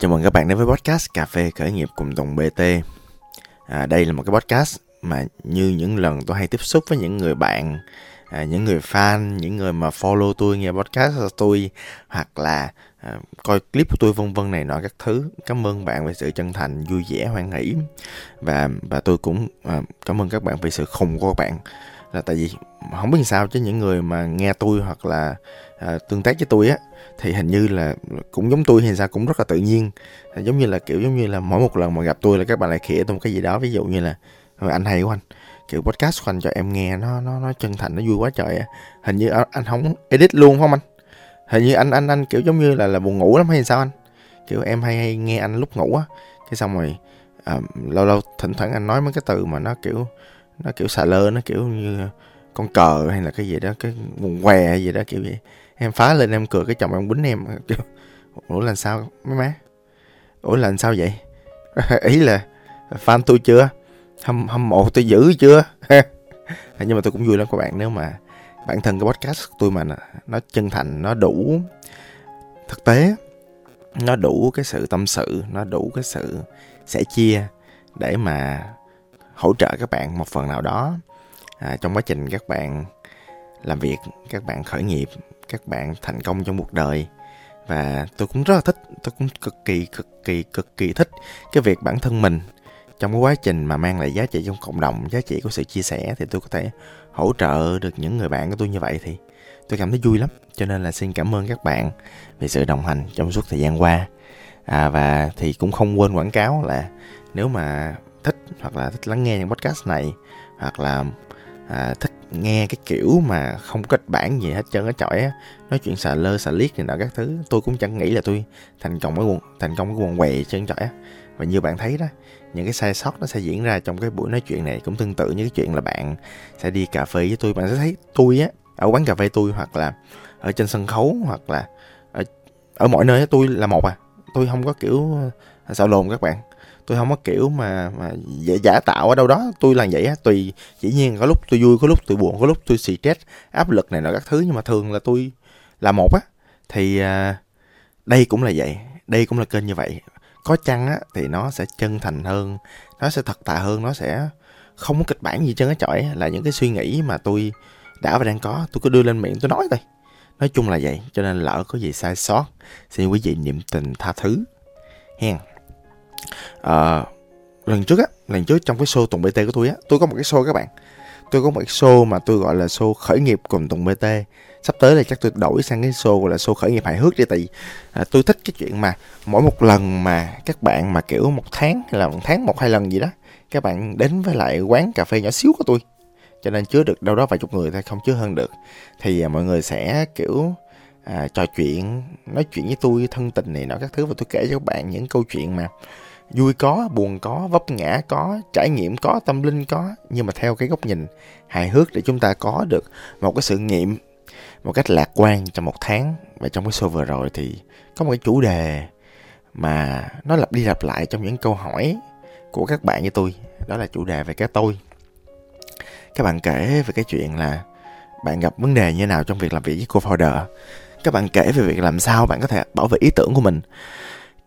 Chào mừng các bạn đến với podcast Cà phê khởi nghiệp cùng Tùng BT. À, đây là một cái podcast mà như những lần tôi hay tiếp xúc với những người bạn, à, những người fan, những người mà follow tôi nghe podcast của tôi hoặc là à, coi clip của tôi vân vân này nọ các thứ. Cảm ơn bạn về sự chân thành, vui vẻ, hoan hỷ và và tôi cũng à, cảm ơn các bạn vì sự khùng của các bạn là tại vì không biết sao chứ những người mà nghe tôi hoặc là à, tương tác với tôi á thì hình như là cũng giống tôi hay sao cũng rất là tự nhiên. À, giống như là kiểu giống như là mỗi một lần mà gặp tôi là các bạn lại khỉa tôi một cái gì đó ví dụ như là anh hay của anh. Kiểu podcast của anh cho em nghe nó nó nó chân thành nó vui quá trời á. Hình như anh không edit luôn không anh? Hình như anh anh anh kiểu giống như là là buồn ngủ lắm hay sao anh? Kiểu em hay hay nghe anh lúc ngủ á. Cái xong rồi à, lâu lâu thỉnh thoảng anh nói mấy cái từ mà nó kiểu nó kiểu xà lơ, nó kiểu như con cờ hay là cái gì đó, cái quần què hay gì đó, kiểu vậy. Em phá lên, em cười, cái chồng em quýnh em. Kiểu, ủa là sao mấy má? Ủa là sao vậy? Ý là, fan tôi chưa? Hâm hâm mộ tôi giữ chưa? Nhưng mà tôi cũng vui lắm các bạn, nếu mà bản thân cái podcast của tôi mà nó chân thành, nó đủ thực tế, nó đủ cái sự tâm sự, nó đủ cái sự sẻ chia để mà hỗ trợ các bạn một phần nào đó. À, trong quá trình các bạn làm việc các bạn khởi nghiệp các bạn thành công trong cuộc đời. Và tôi cũng rất là thích tôi cũng cực kỳ cực kỳ cực kỳ thích cái việc bản thân mình trong cái quá trình mà mang lại giá trị trong cộng đồng giá trị của sự chia sẻ thì tôi có thể hỗ trợ được những người bạn của tôi như vậy thì tôi cảm thấy vui lắm. Cho nên là xin cảm ơn các bạn về sự đồng hành trong suốt thời gian qua. À, và thì cũng không quên quảng cáo là nếu mà thích hoặc là thích lắng nghe những podcast này hoặc là à, thích nghe cái kiểu mà không có kịch bản gì hết trơn á chọi á nói chuyện xà lơ xà liếc này nọ các thứ tôi cũng chẳng nghĩ là tôi thành công cái quần thành công cái quần què chân chọi á. Và như bạn thấy đó những cái sai sót nó sẽ diễn ra trong cái buổi nói chuyện này cũng tương tự như cái chuyện là bạn sẽ đi cà phê với tôi bạn sẽ thấy tôi á ở quán cà phê tôi hoặc là ở trên sân khấu hoặc là ở, ở mọi nơi tôi là một à tôi không có kiểu à, xạo lồn các bạn tôi không có kiểu mà mà giả, giả tạo ở đâu đó. Tôi là vậy á tùy dĩ nhiên có lúc tôi vui có lúc tôi buồn có lúc tôi stress áp lực này nọ các thứ. Nhưng mà thường là tôi là một á thì à, đây cũng là vậy đây cũng là kênh như vậy. Có chăng á thì nó sẽ chân thành hơn nó sẽ thật thà hơn nó sẽ không có kịch bản gì chân á chọi là những cái suy nghĩ mà tôi đã và đang có tôi cứ đưa lên miệng tôi nói thôi. Nói chung là vậy cho nên lỡ có gì sai sót xin quý vị niệm tình tha thứ. Hen à, lần trước á lần trước trong cái show tùng bt của tôi á tôi có một cái show các bạn. Tôi có một cái show mà tôi gọi là show khởi nghiệp cùng tùng bt sắp tới là chắc tôi đổi sang cái show gọi là show khởi nghiệp hài hước đi tại vì à, tôi thích cái chuyện mà mỗi một lần mà các bạn mà kiểu một tháng hay là một tháng một hai lần gì đó các bạn đến với lại quán cà phê nhỏ xíu của tôi. Cho nên chứa được đâu đó vài chục người thôi không chứa hơn được. Thì à, mọi người sẽ kiểu à, trò chuyện nói chuyện với tôi thân tình này nọ các thứ và tôi kể cho các bạn những câu chuyện mà vui có buồn có vấp ngã có trải nghiệm có tâm linh có nhưng mà theo cái góc nhìn hài hước để chúng ta có được một cái sự nghiệm một cách lạc quan trong một tháng. Và trong cái show vừa rồi thì có một cái chủ đề mà nó lặp đi lặp lại trong những câu hỏi của các bạn với tôi. Đó là chủ đề về cái tôi. Các bạn kể về cái chuyện là bạn gặp vấn đề như thế nào trong việc làm việc với co-founder các bạn kể về việc làm sao bạn có thể bảo vệ ý tưởng của mình.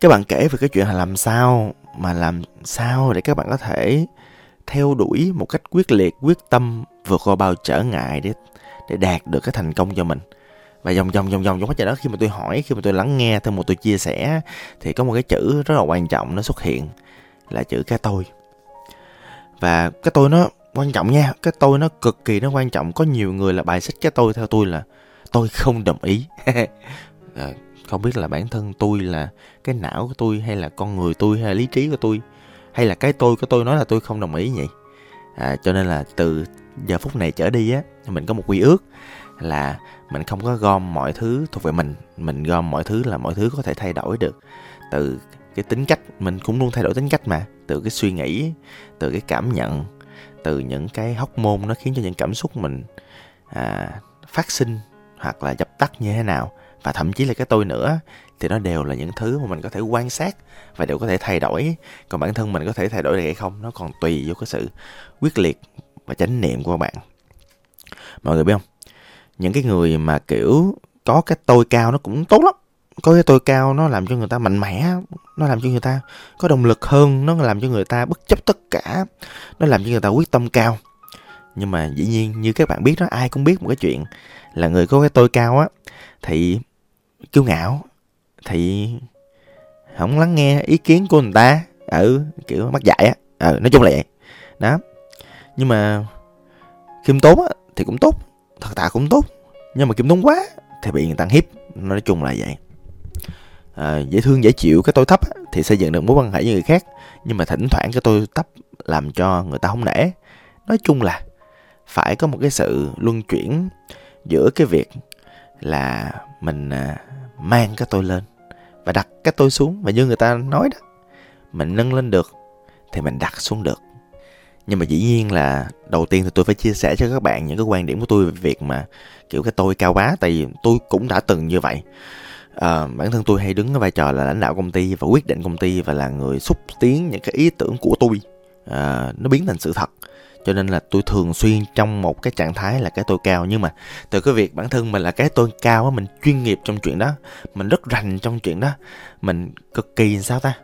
Các bạn kể về cái chuyện là làm sao mà làm sao để các bạn có thể theo đuổi một cách quyết liệt, quyết tâm vượt qua bao trở ngại để để đạt được cái thành công cho mình. Và vòng vòng vòng vòng trong quá trình đó, khi mà tôi hỏi, khi mà tôi lắng nghe, thêm một tôi chia sẻ, thì có một cái chữ rất là quan trọng nó xuất hiện, là chữ cái tôi. Và cái tôi nó quan trọng nha, cái tôi nó cực kỳ nó quan trọng. Có nhiều người là bài xích cái tôi theo tôi là tôi không đồng ý. À, không biết là bản thân tôi là cái não của tôi hay là con người tôi hay là lý trí của tôi hay là cái tôi của tôi nói là tôi không đồng ý vậy? À, cho nên là từ giờ phút này trở đi á mình có một quy ước là mình không có gom mọi thứ thuộc về mình. Mình gom mọi thứ là mọi thứ có thể thay đổi được. Từ cái tính cách mình cũng luôn thay đổi tính cách mà. Từ cái suy nghĩ từ cái cảm nhận từ những cái hóc môn nó khiến cho những cảm xúc mình à, phát sinh hoặc là dập tắt như thế nào. Và thậm chí là cái tôi nữa, thì nó đều là những thứ mà mình có thể quan sát và đều có thể thay đổi. Còn bản thân mình có thể thay đổi được hay không, nó còn tùy vô cái sự quyết liệt và chánh niệm của các bạn. Mọi người biết không? Những cái người mà, kiểu, có cái tôi cao nó cũng tốt lắm. Có cái tôi cao nó làm cho người ta mạnh mẽ, nó làm cho người ta có động lực hơn, nó làm cho người ta bất chấp tất cả, nó làm cho người ta quyết tâm cao. Nhưng mà dĩ nhiên, như các bạn biết đó, ai cũng biết một cái chuyện là người có cái tôi cao á thì kiêu ngạo thì không lắng nghe ý kiến của người ta ừ kiểu mắc dạy á ừ nói chung là vậy. Đó. Nhưng mà khiêm tốn á thì cũng tốt thật tạ cũng tốt nhưng mà khiêm tốn quá thì bị người ta hiếp nói chung là vậy. À, dễ thương dễ chịu cái tôi thấp á, thì xây dựng được mối quan hệ với người khác nhưng mà thỉnh thoảng cái tôi thấp làm cho người ta không nể. Nói chung là phải có một cái sự luân chuyển giữa cái việc là mình à, mang cái tôi lên và đặt cái tôi xuống. Và như người ta nói đó mình nâng lên được thì mình đặt xuống được. Nhưng mà dĩ nhiên là đầu tiên thì tôi phải chia sẻ cho các bạn những cái quan điểm của tôi về việc mà kiểu cái tôi cao bá. Tại vì tôi cũng đã từng như vậy. À, bản thân tôi hay đứng cái vai trò là lãnh đạo công ty và quyết định công ty và là người xúc tiến những cái ý tưởng của tôi. À, nó biến thành sự thật cho nên là tôi thường xuyên trong một cái trạng thái là cái tôi cao. Nhưng mà từ cái việc bản thân mình là cái tôi cao á mình chuyên nghiệp trong chuyện đó mình rất rành trong chuyện đó mình cực kỳ sao ta?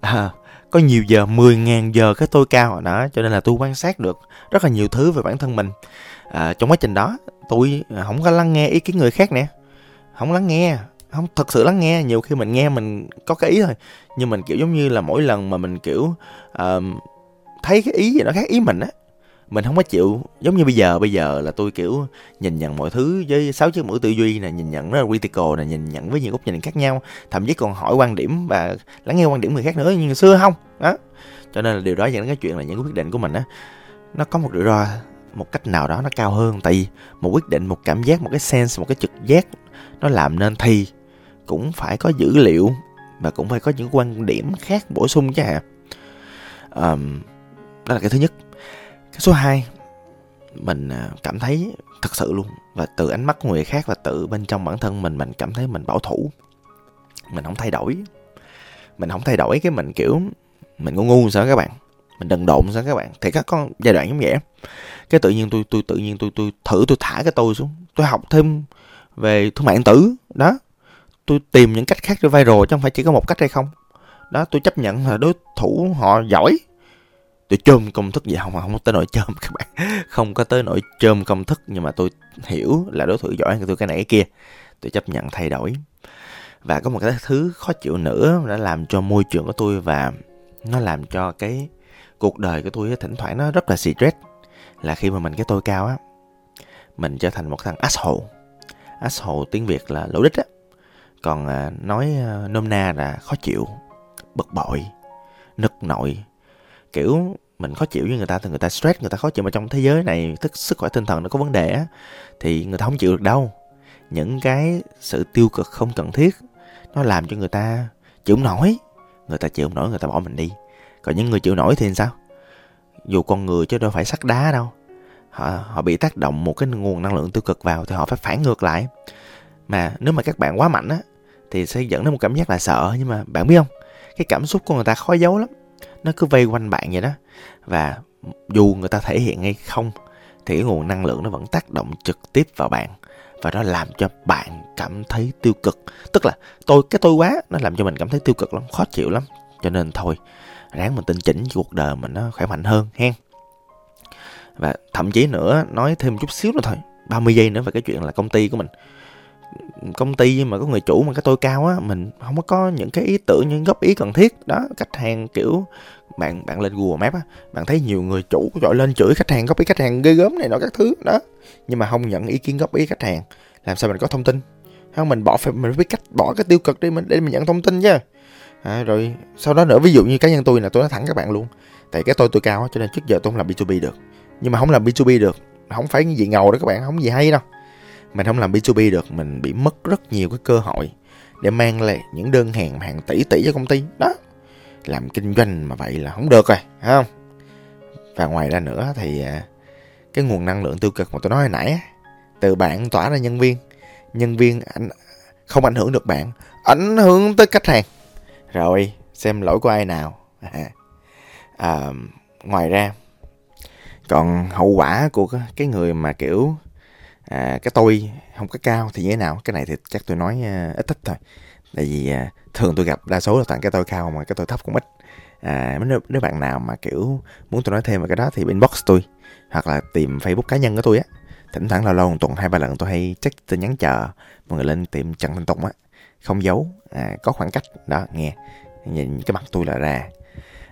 À, có nhiều giờ 10.000 giờ cái tôi cao đó cho nên là tôi quan sát được rất là nhiều thứ về bản thân mình. À, trong quá trình đó tôi à, không có lắng nghe ý kiến người khác nè. Không lắng nghe không thật sự lắng nghe. Nhiều khi mình nghe mình có cái ý thôi. Nhưng mình kiểu giống như là mỗi lần mà mình kiểu uh, thấy cái ý gì nó khác ý mình á mình không có chịu giống như bây giờ bây giờ là tôi kiểu nhìn nhận mọi thứ với sáu chiếc mũi tư duy này nhìn nhận rất là critical này nhìn nhận với nhiều góc nhìn khác nhau thậm chí còn hỏi quan điểm và lắng nghe quan điểm người khác nữa nhưng xưa không? Đó cho nên là điều đó dẫn đến cái chuyện là những quyết định của mình á nó có một rủi ro một cách nào đó nó cao hơn. Tại vì một quyết định một cảm giác một cái sense một cái trực giác nó làm nên thì cũng phải có dữ liệu và cũng phải có những quan điểm khác bổ sung chứ hả? Um, đó là cái thứ nhất cái số 2 mình à, cảm thấy thật sự luôn. Và từ ánh mắt của người khác và tự bên trong bản thân mình mình cảm thấy mình bảo thủ. Mình không thay đổi. Mình không thay đổi cái mình, kiểu, mình ngu ngu sao các bạn? Mình đần độn sao các bạn? Thì các con giai đoạn giống vậy cái tự nhiên tôi tôi tự nhiên tôi tôi thử tôi thả cái tôi xuống. Tôi học thêm về thương mại điện tử. Đó. Tôi tìm những cách khác để viral chứ không phải chỉ có một cách hay không. Đó, tôi chấp nhận là đối thủ họ giỏi tôi chôm công thức gì? Không không có tới nỗi chôm các bạn. Không có tới nỗi chôm công thức, nhưng mà tôi hiểu là đối thủ giỏi hơn tôi cái này cái kia. Tôi chấp nhận thay đổi. Và có một cái thứ khó chịu nữa đã làm cho môi trường của tôi và nó làm cho cái cuộc đời của tôi thỉnh thoảng nó rất là stress là khi mà mình cái tôi cao á, mình trở thành một thằng asshole. Asshole tiếng việt là lỗ đích á. Còn à, nói à, nôm na là khó chịu, bực bội nực nội kiểu mình khó chịu với người ta thì người ta stress, người ta khó chịu mà trong thế giới này tức sức khỏe tinh thần nó có vấn đề á, thì người ta không chịu được đâu. Những cái sự tiêu cực không cần thiết, nó làm cho người ta chịu không nổi. Người ta chịu không nổi, người ta bỏ mình đi. Còn những người chịu nổi thì sao? Dù con người chứ đâu phải sắt đá đâu. Họ họ bị tác động một cái nguồn năng lượng tiêu cực vào thì họ phải phản ngược lại. Mà nếu mà các bạn quá mạnh á, thì sẽ dẫn đến một cảm giác là sợ. Nhưng mà bạn biết không? Cái cảm xúc của người ta khó giấu lắm nó cứ vây quanh bạn vậy đó. Và dù người ta thể hiện hay không, thì cái nguồn năng lượng nó vẫn tác động trực tiếp vào bạn. Và nó làm cho bạn cảm thấy tiêu cực. Tức là tôi, cái tôi quá, nó làm cho mình cảm thấy tiêu cực lắm, khó chịu lắm. Cho nên thôi, ráng mình tinh chỉnh cuộc đời mình nó khỏe mạnh hơn, hen. Và thậm chí nữa, nói thêm chút xíu nữa thôi 30 giây nữa về cái chuyện là công ty của mình công ty mà có người chủ mà cái tôi cao á mình không có những cái ý tưởng những góp ý cần thiết. Đó khách hàng kiểu bạn bạn lên Google Maps á bạn thấy nhiều người chủ gọi lên chửi khách hàng góp ý khách hàng ghê gớm này nọ các thứ đó. Nhưng mà không nhận ý kiến góp ý khách hàng. Làm sao mình có thông tin? Không mình bỏ phải mình biết cách bỏ cái tiêu cực đi mình để mình nhận thông tin chứ à, rồi sau đó nữa ví dụ như cá nhân tôi là tôi nói thẳng các bạn luôn. Tại cái tôi tôi cao á cho nên trước giờ tôi không làm B2B được. Nhưng mà không làm B2B được không phải cái gì ngầu đó các bạn không gì hay đâu mình không làm B2B được mình bị mất rất nhiều cái cơ hội để mang lại những đơn hàng hàng tỷ tỷ cho công ty. Đó làm kinh doanh mà vậy là không được rồi phải không? Và ngoài ra nữa thì à, cái nguồn năng lượng tiêu cực mà tôi nói hồi nãy từ bạn tỏa ra nhân viên nhân viên anh không ảnh hưởng được bạn ảnh hưởng tới khách hàng. Rồi xem lỗi của ai nào. À, à, ngoài ra còn hậu quả của cái người mà kiểu à, cái tôi không có cao thì như thế nào? Cái này thì chắc tôi nói uh, ít thích thôi. Tại vì à, thường tôi gặp đa số là toàn cái tôi cao mà cái tôi thấp cũng ít. À nếu, nếu bạn nào mà kiểu muốn tôi nói thêm về cái đó thì inbox tôi hoặc là tìm facebook cá nhân của tôi á. Thỉnh thoảng lâu lâu một tuần hai ba lần tôi hay check tin nhắn chờ mọi người lên tiệm trần thanh tùng á. Không giấu à, có khoảng cách. Đó nghe. Nhìn cái mặt tôi là ra.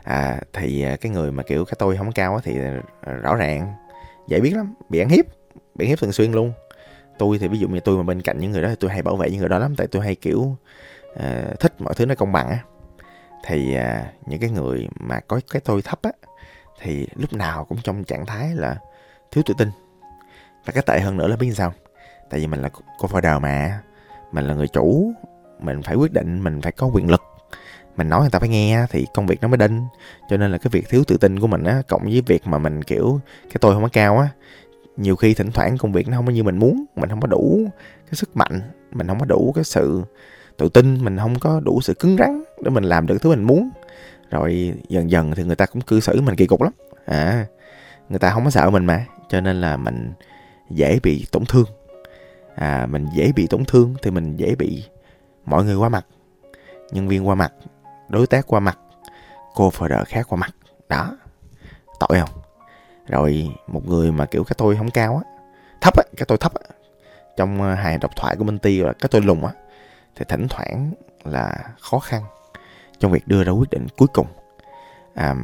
À, thì à, cái người mà kiểu cái tôi không cao á thì à, rõ ràng dễ biết lắm bị ăn hiếp bị hiếp thường xuyên luôn. Tôi thì ví dụ như tôi mà bên cạnh những người đó thì tôi hay bảo vệ những người đó lắm tại tôi hay kiểu uh, thích mọi thứ nó công bằng á. Thì uh, những cái người mà có cái tôi thấp á thì lúc nào cũng trong trạng thái là thiếu tự tin. Và cái tệ hơn nữa là biết sao? Tại vì mình là cô founder mà mình là người chủ mình phải quyết định mình phải có quyền lực. Mình nói người ta phải nghe thì công việc nó mới đinh. Cho nên là cái việc thiếu tự tin của mình á cộng với việc mà mình kiểu cái tôi không có cao á nhiều khi thỉnh thoảng công việc nó không có như mình muốn, mình không có đủ cái sức mạnh, mình không có đủ cái sự tự tin, mình không có đủ sự cứng rắn để mình làm được thứ mình muốn. Rồi dần dần thì người ta cũng cư xử mình kỳ cục lắm. À người ta không có sợ mình mà, cho nên là mình dễ bị tổn thương. À mình dễ bị tổn thương thì mình dễ bị mọi người qua mặt, nhân viên qua mặt, đối tác qua mặt, cô đỡ khác qua mặt. Đó, tội không? Rồi một người mà kiểu cái tôi không cao á thấp á cái tôi thấp á trong ờ, hài độc thoại của Minh Ti là cái tôi lùn á thì thỉnh thoảng là khó khăn trong việc đưa ra quyết định cuối cùng. À,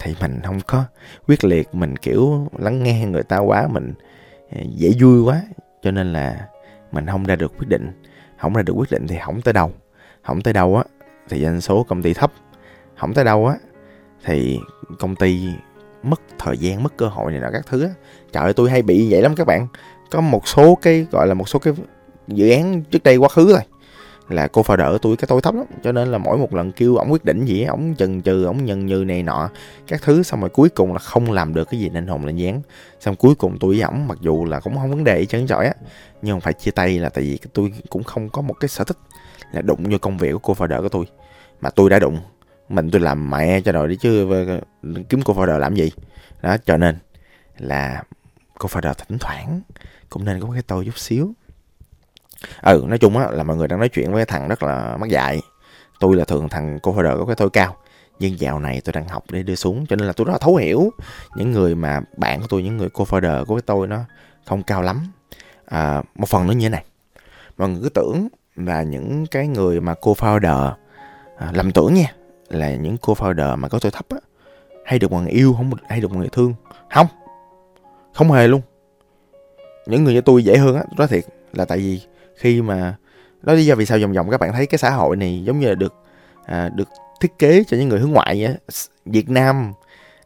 thì mình không có quyết liệt mình kiểu lắng nghe người ta quá mình ờ, dễ vui quá cho nên là mình không ra được quyết định. Không ra được quyết định thì không tới đâu. Không tới đâu á thì doanh số công ty thấp. Không tới đâu á thì công ty mất thời gian, mất cơ hội này nọ các thứ á. Trời ơi, tôi hay bị vậy lắm các bạn. Có một số cái, gọi là một số cái dự án trước đây quá khứ rồi là cô phà đỡ tôi cái tôi thấp lắm, cho nên là mỗi một lần kêu ổng quyết định gì ổng chần chừ, ổng nhân như này nọ, các thứ, xong rồi cuối cùng là không làm được cái gì nên hồn lên dán xong cuối cùng tôi với ổng, mặc dù là cũng không vấn đề chấn giỏi á, nhưng không phải chia tay là tại vì tôi cũng không có một cái sở thích là đụng vô công việc của cô phà đỡ của tôi. Mà tôi đã đụng mình tôi làm mẹ cho rồi đấy chứ kiếm cô founder làm gì? Đó cho nên là cô founder thỉnh thoảng cũng nên có cái tôi chút xíu. Ừ nói chung á là mọi người đang nói chuyện với cái thằng rất là mắc dạy. Tôi là thường thằng cô founder có cái tôi cao nhưng dạo này tôi đang học để đưa xuống cho nên là tôi rất là thấu hiểu. Những người mà bạn của tôi những người cô founder của cái tôi nó không cao lắm. À, một phần nữa như thế này. Mọi người cứ tưởng là những cái người mà cô founder à, lầm tưởng nha là những cô founder mà có tuổi thấp á hay được mọi người yêu không hay được mọi người thương. Không. Không hề luôn. Những người như tôi dễ hơn á nói thiệt là tại vì khi mà đó lý do vì sao vòng vòng các bạn thấy cái xã hội này giống như là được à, được thiết kế cho những người hướng ngoại á. Việt Nam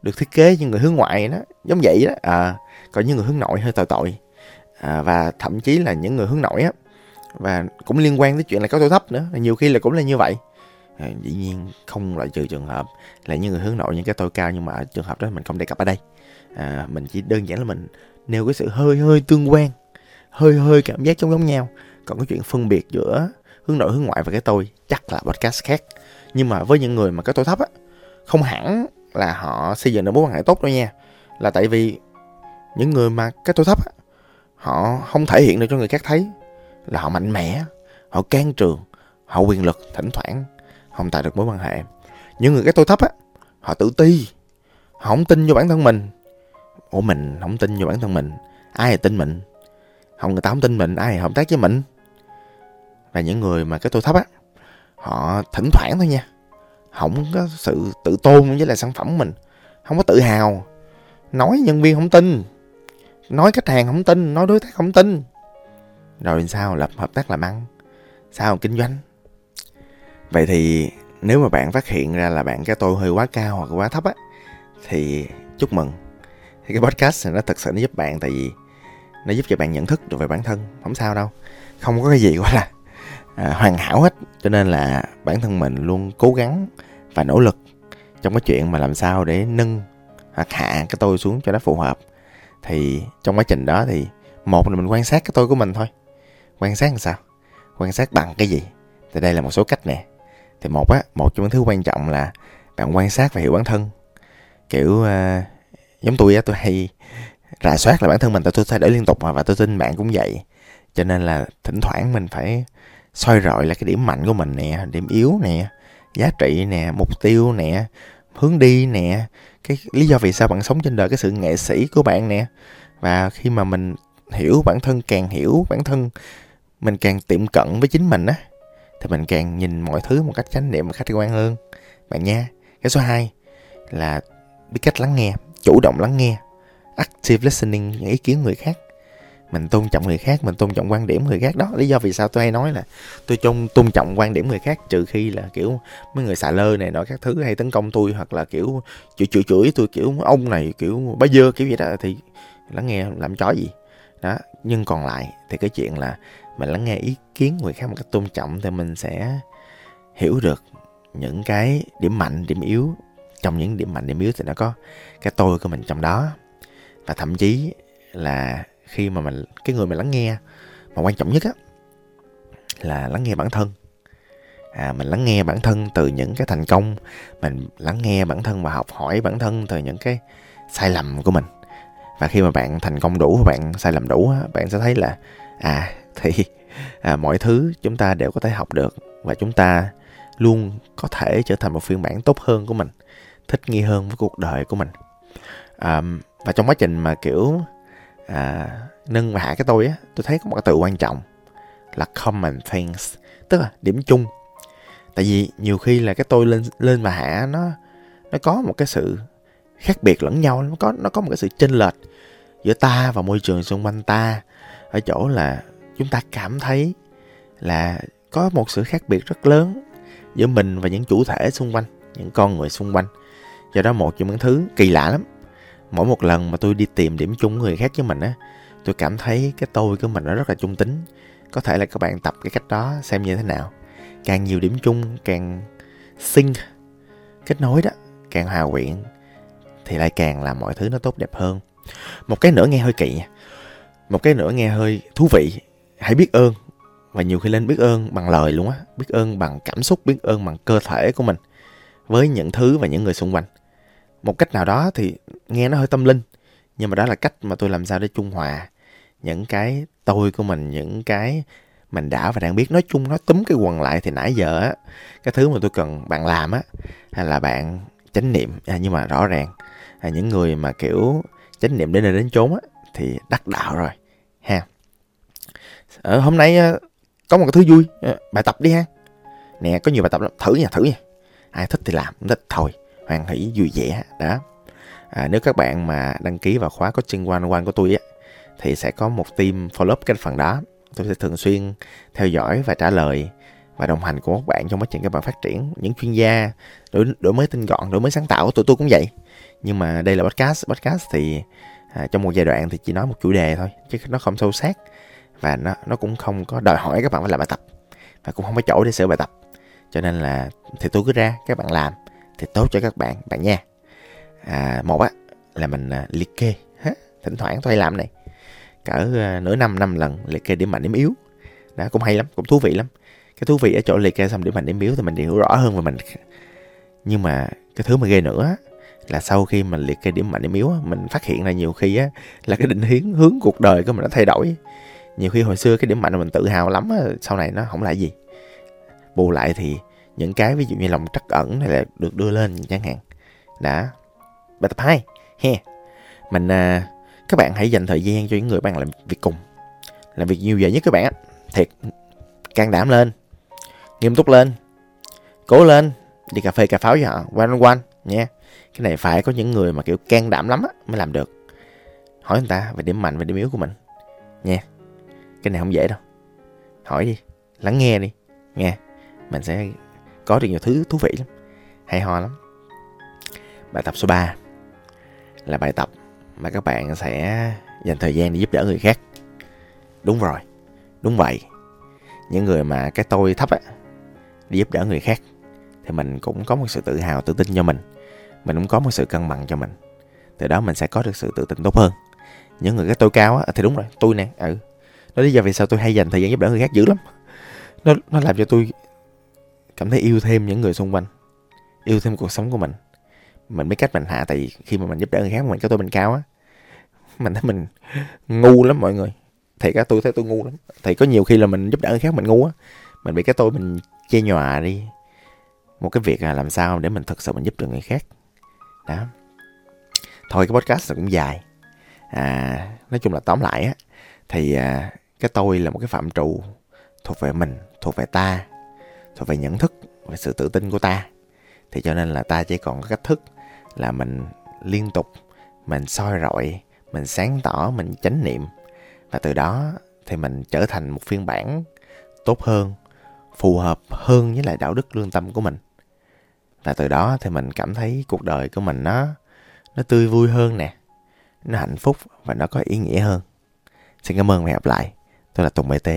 được thiết kế cho người hướng ngoại đó giống vậy đó. À, còn những người hướng nội hơi tội tội à, và thậm chí là những người hướng nội á và cũng liên quan tới chuyện là có tuổi thấp nữa nhiều khi là cũng là như vậy à, dĩ nhiên không loại trừ trường hợp là những người hướng nội những cái tôi cao nhưng mà trường hợp đó mình không đề cập ở đây. À, mình chỉ đơn giản là mình nêu cái sự hơi hơi tương quan hơi hơi cảm giác giống giống nhau. Còn cái chuyện phân biệt giữa hướng nội hướng ngoại và cái tôi chắc là podcast khác. Nhưng mà với những người mà cái tôi thấp á không hẳn là họ xây dựng được mối quan hệ tốt đâu nha. Là tại vì những người mà cái tôi thấp á họ không thể hiện được cho người khác thấy là họ mạnh mẽ họ can trường họ quyền lực thỉnh thoảng không tạo được mối quan hệ. Những người cái tôi thấp á, họ tự ti, họ không tin vô bản thân mình. Ủa mình không tin vô bản thân mình, ai là tin mình? Không, người ta không tin mình, ai hợp tác với mình? Và những người mà cái tôi thấp á, họ thỉnh thoảng thôi nha. Không có sự tự tôn với lại sản phẩm mình, không có tự hào. Nói nhân viên không tin, nói khách hàng không tin, nói đối tác không tin. Rồi sao? Lập hợp tác làm ăn. Sao? Kinh doanh vậy thì nếu mà bạn phát hiện ra là bạn cái tôi hơi quá cao hoặc quá thấp á thì chúc mừng. Thì cái podcast này nó thật sự nó giúp bạn tại vì nó giúp cho bạn nhận thức được về bản thân không sao đâu. Không có cái gì gọi là à, hoàn hảo hết. Cho nên là bản thân mình luôn cố gắng và nỗ lực trong cái chuyện mà làm sao để nâng hoặc hạ cái tôi xuống cho nó phù hợp. Thì trong quá trình đó thì một là mình quan sát cái tôi của mình thôi. Quan sát làm sao? Quan sát bằng cái gì? Thì đây là một số cách nè thì một á một trong những thứ quan trọng là bạn quan sát và hiểu bản thân. Kiểu uh, giống tôi á tôi hay rà soát là bản thân mình tôi thay đổi liên tục mà và tôi tin bạn cũng vậy. Cho nên là thỉnh thoảng mình phải soi rọi là cái điểm mạnh của mình nè điểm yếu nè giá trị nè mục tiêu nè hướng đi nè cái lý do vì sao bạn sống trên đời cái sự nghệ sĩ của bạn nè. Và khi mà mình hiểu bản thân càng hiểu bản thân mình càng tiệm cận với chính mình á thì mình càng nhìn mọi thứ một cách chánh niệm và khách quan hơn. Bạn nha cái số 2 là biết cách lắng nghe, chủ động lắng nghe, active listening, những ý kiến người khác. Mình tôn trọng người khác, mình tôn trọng quan điểm người khác. Đó, lý do vì sao tôi hay nói là tôi tôn tôn trọng quan điểm người khác, trừ khi là, kiểu, mấy người xà lơ này nọ các thứ hay tấn công tôi hoặc là, kiểu, chửi chửi chửi tôi, kiểu, ông này, kiểu, bá dơ, kiểu gì đó, thì lắng nghe làm chó gì. Đó, nhưng còn lại thì cái chuyện là mình lắng nghe ý kiến người khác một cách tôn trọng thì mình sẽ hiểu được những cái điểm mạnh điểm yếu. Trong những điểm mạnh điểm yếu thì nó có cái tôi của mình trong đó. Và thậm chí là khi mà mình cái người mình lắng nghe mà quan trọng nhất á là lắng nghe bản thân. À, mình lắng nghe bản thân từ những cái thành công mình lắng nghe bản thân và học hỏi bản thân từ những cái sai lầm của mình. Và khi mà bạn thành công đủ bạn sai lầm đủ bạn sẽ thấy là à thì à, mọi thứ chúng ta đều có thể học được và chúng ta luôn có thể trở thành một phiên bản tốt hơn của mình thích nghi hơn với cuộc đời của mình. À, và trong quá trình mà kiểu à, nâng và hạ cái tôi á tôi thấy có một cái từ quan trọng là common things tức là điểm chung. Tại vì nhiều khi là cái tôi lên lên và hạ nó nó có một cái sự khác biệt lẫn nhau nó có nó có một cái sự chênh lệch giữa ta và môi trường xung quanh ta ở chỗ là chúng ta cảm thấy là có một sự khác biệt rất lớn giữa mình và những chủ thể xung quanh, những con người xung quanh. Do đó một trong những thứ kỳ lạ lắm, mỗi một lần mà tôi đi tìm điểm chung người khác với mình á, tôi cảm thấy cái tôi của mình nó rất là trung tính. Có thể là các bạn tập cái cách đó xem như thế nào. Càng nhiều điểm chung, càng sinh kết nối đó, càng hòa quyện thì lại càng làm mọi thứ nó tốt đẹp hơn. Một cái nữa nghe hơi kỳ, một cái nữa nghe hơi thú vị hãy biết ơn. Và nhiều khi lên biết ơn bằng lời luôn á. Biết ơn bằng cảm xúc biết ơn bằng cơ thể của mình với những thứ và những người xung quanh. Một cách nào đó thì nghe nó hơi tâm linh nhưng mà đó là cách mà tôi làm sao để trung hòa những cái tôi của mình những cái mình đã và đang biết. Nói chung nó túm cái quần lại thì nãy giờ á cái thứ mà tôi cần bạn làm á hay là bạn chánh niệm à, nhưng mà rõ ràng à, những người mà kiểu chánh niệm đến nơi đến chốn á thì đắc đạo rồi ha ở hôm nay ờ, có một cái thứ vui. Ờ, bài tập đi ha. Nè có nhiều bài tập lắm. Thử nha thử nha. Ai thích thì làm không thích thôi. Hoàn hỷ vui vẻ đó. À, nếu các bạn mà đăng ký vào khóa coaching one one của tôi á thì sẽ có một team follow up cái phần đó. Tôi sẽ thường xuyên theo dõi và trả lời và đồng hành cùng các bạn trong quá trình các bạn phát triển. Những chuyên gia đổi, đổi mới tinh gọn đổi mới sáng tạo của tụi tôi cũng vậy. Nhưng mà đây là podcast. Podcast thì à, trong một giai đoạn thì chỉ nói một chủ đề thôi chứ nó không sâu sát và nó nó cũng không có đòi hỏi các bạn phải làm bài tập. Và cũng không có chỗ để sửa bài tập. Cho nên là thì tôi cứ ra các bạn làm thì tốt cho các bạn bạn nha. À, một á là mình à, liệt kê. Ha? thỉnh thoảng tôi hay làm này. Cỡ à, nửa năm năm lần liệt kê điểm mạnh điểm yếu. Đó cũng hay lắm cũng thú vị lắm. Cái thú vị ở chỗ liệt kê xong điểm mạnh điểm yếu thì mình hiểu rõ hơn về mình. Nhưng mà cái thứ mà ghê nữa là sau khi mình liệt kê điểm mạnh điểm yếu mình phát hiện ra nhiều khi á là cái định hướng hướng cuộc đời của mình nó thay đổi nhiều khi hồi xưa cái điểm mạnh mà mình tự hào lắm sau này nó không là gì. Bù lại thì những cái ví dụ như lòng trắc ẩn này là được đưa lên chẳng hạn đã bài tập hai he. Mình à, các bạn hãy dành thời gian cho những người bạn làm việc cùng. Làm việc nhiều giờ nhất các bạn á. Thiệt can đảm lên nghiêm túc lên cố lên đi cà phê cà pháo với họ quanh quanh nha. Cái này phải có những người mà kiểu can đảm lắm á mới làm được. Hỏi người ta về điểm mạnh về điểm yếu của mình nha cái này không dễ đâu. Hỏi đi, lắng nghe đi. Nghe, mình sẽ có được nhiều thứ thú vị lắm. Hay ho lắm. Bài tập số 3 là bài tập mà các bạn sẽ dành thời gian để giúp đỡ người khác. Đúng rồi, đúng vậy. Những người mà cái tôi thấp á, đi giúp đỡ người khác, thì mình cũng có một sự tự hào, tự tin cho mình. Mình cũng có một sự cân bằng cho mình. Từ đó mình sẽ có được sự tự tin tốt hơn. Những người cái tôi cao á, thì đúng rồi, tôi nè ừ đó lý do vì sao tôi hay dành thời gian giúp đỡ người khác dữ lắm. Nó nó làm cho tôi cảm thấy yêu thêm những người xung quanh yêu thêm cuộc sống của mình. Mình biết cách mình hạ tại vì khi mà mình giúp đỡ người khác mình có tôi mình cao á mình thấy mình ngu lắm mọi người. Thì cả tôi thấy tôi ngu lắm. Thì có nhiều khi là mình giúp đỡ người khác mình ngu á mình bị cái tôi mình chê nhòa đi. Một cái việc là làm sao để mình thực sự mình giúp được người khác. Đó. Thôi cái podcast cũng dài. À, nói chung là tóm lại á thì à, cái tôi là một cái phạm trụ thuộc về mình, thuộc về ta, thuộc về nhận thức về sự tự tin của ta. Thì cho nên là ta chỉ còn có cách thức là mình liên tục, mình soi rọi, mình sáng tỏ, mình chánh niệm. Và từ đó thì mình trở thành một phiên bản tốt hơn, phù hợp hơn với lại đạo đức lương tâm của mình. Và từ đó thì mình cảm thấy cuộc đời của mình nó nó tươi vui hơn nè, nó hạnh phúc và nó có ý nghĩa hơn. Xin cảm ơn và hẹn gặp lại tôi là tùng bt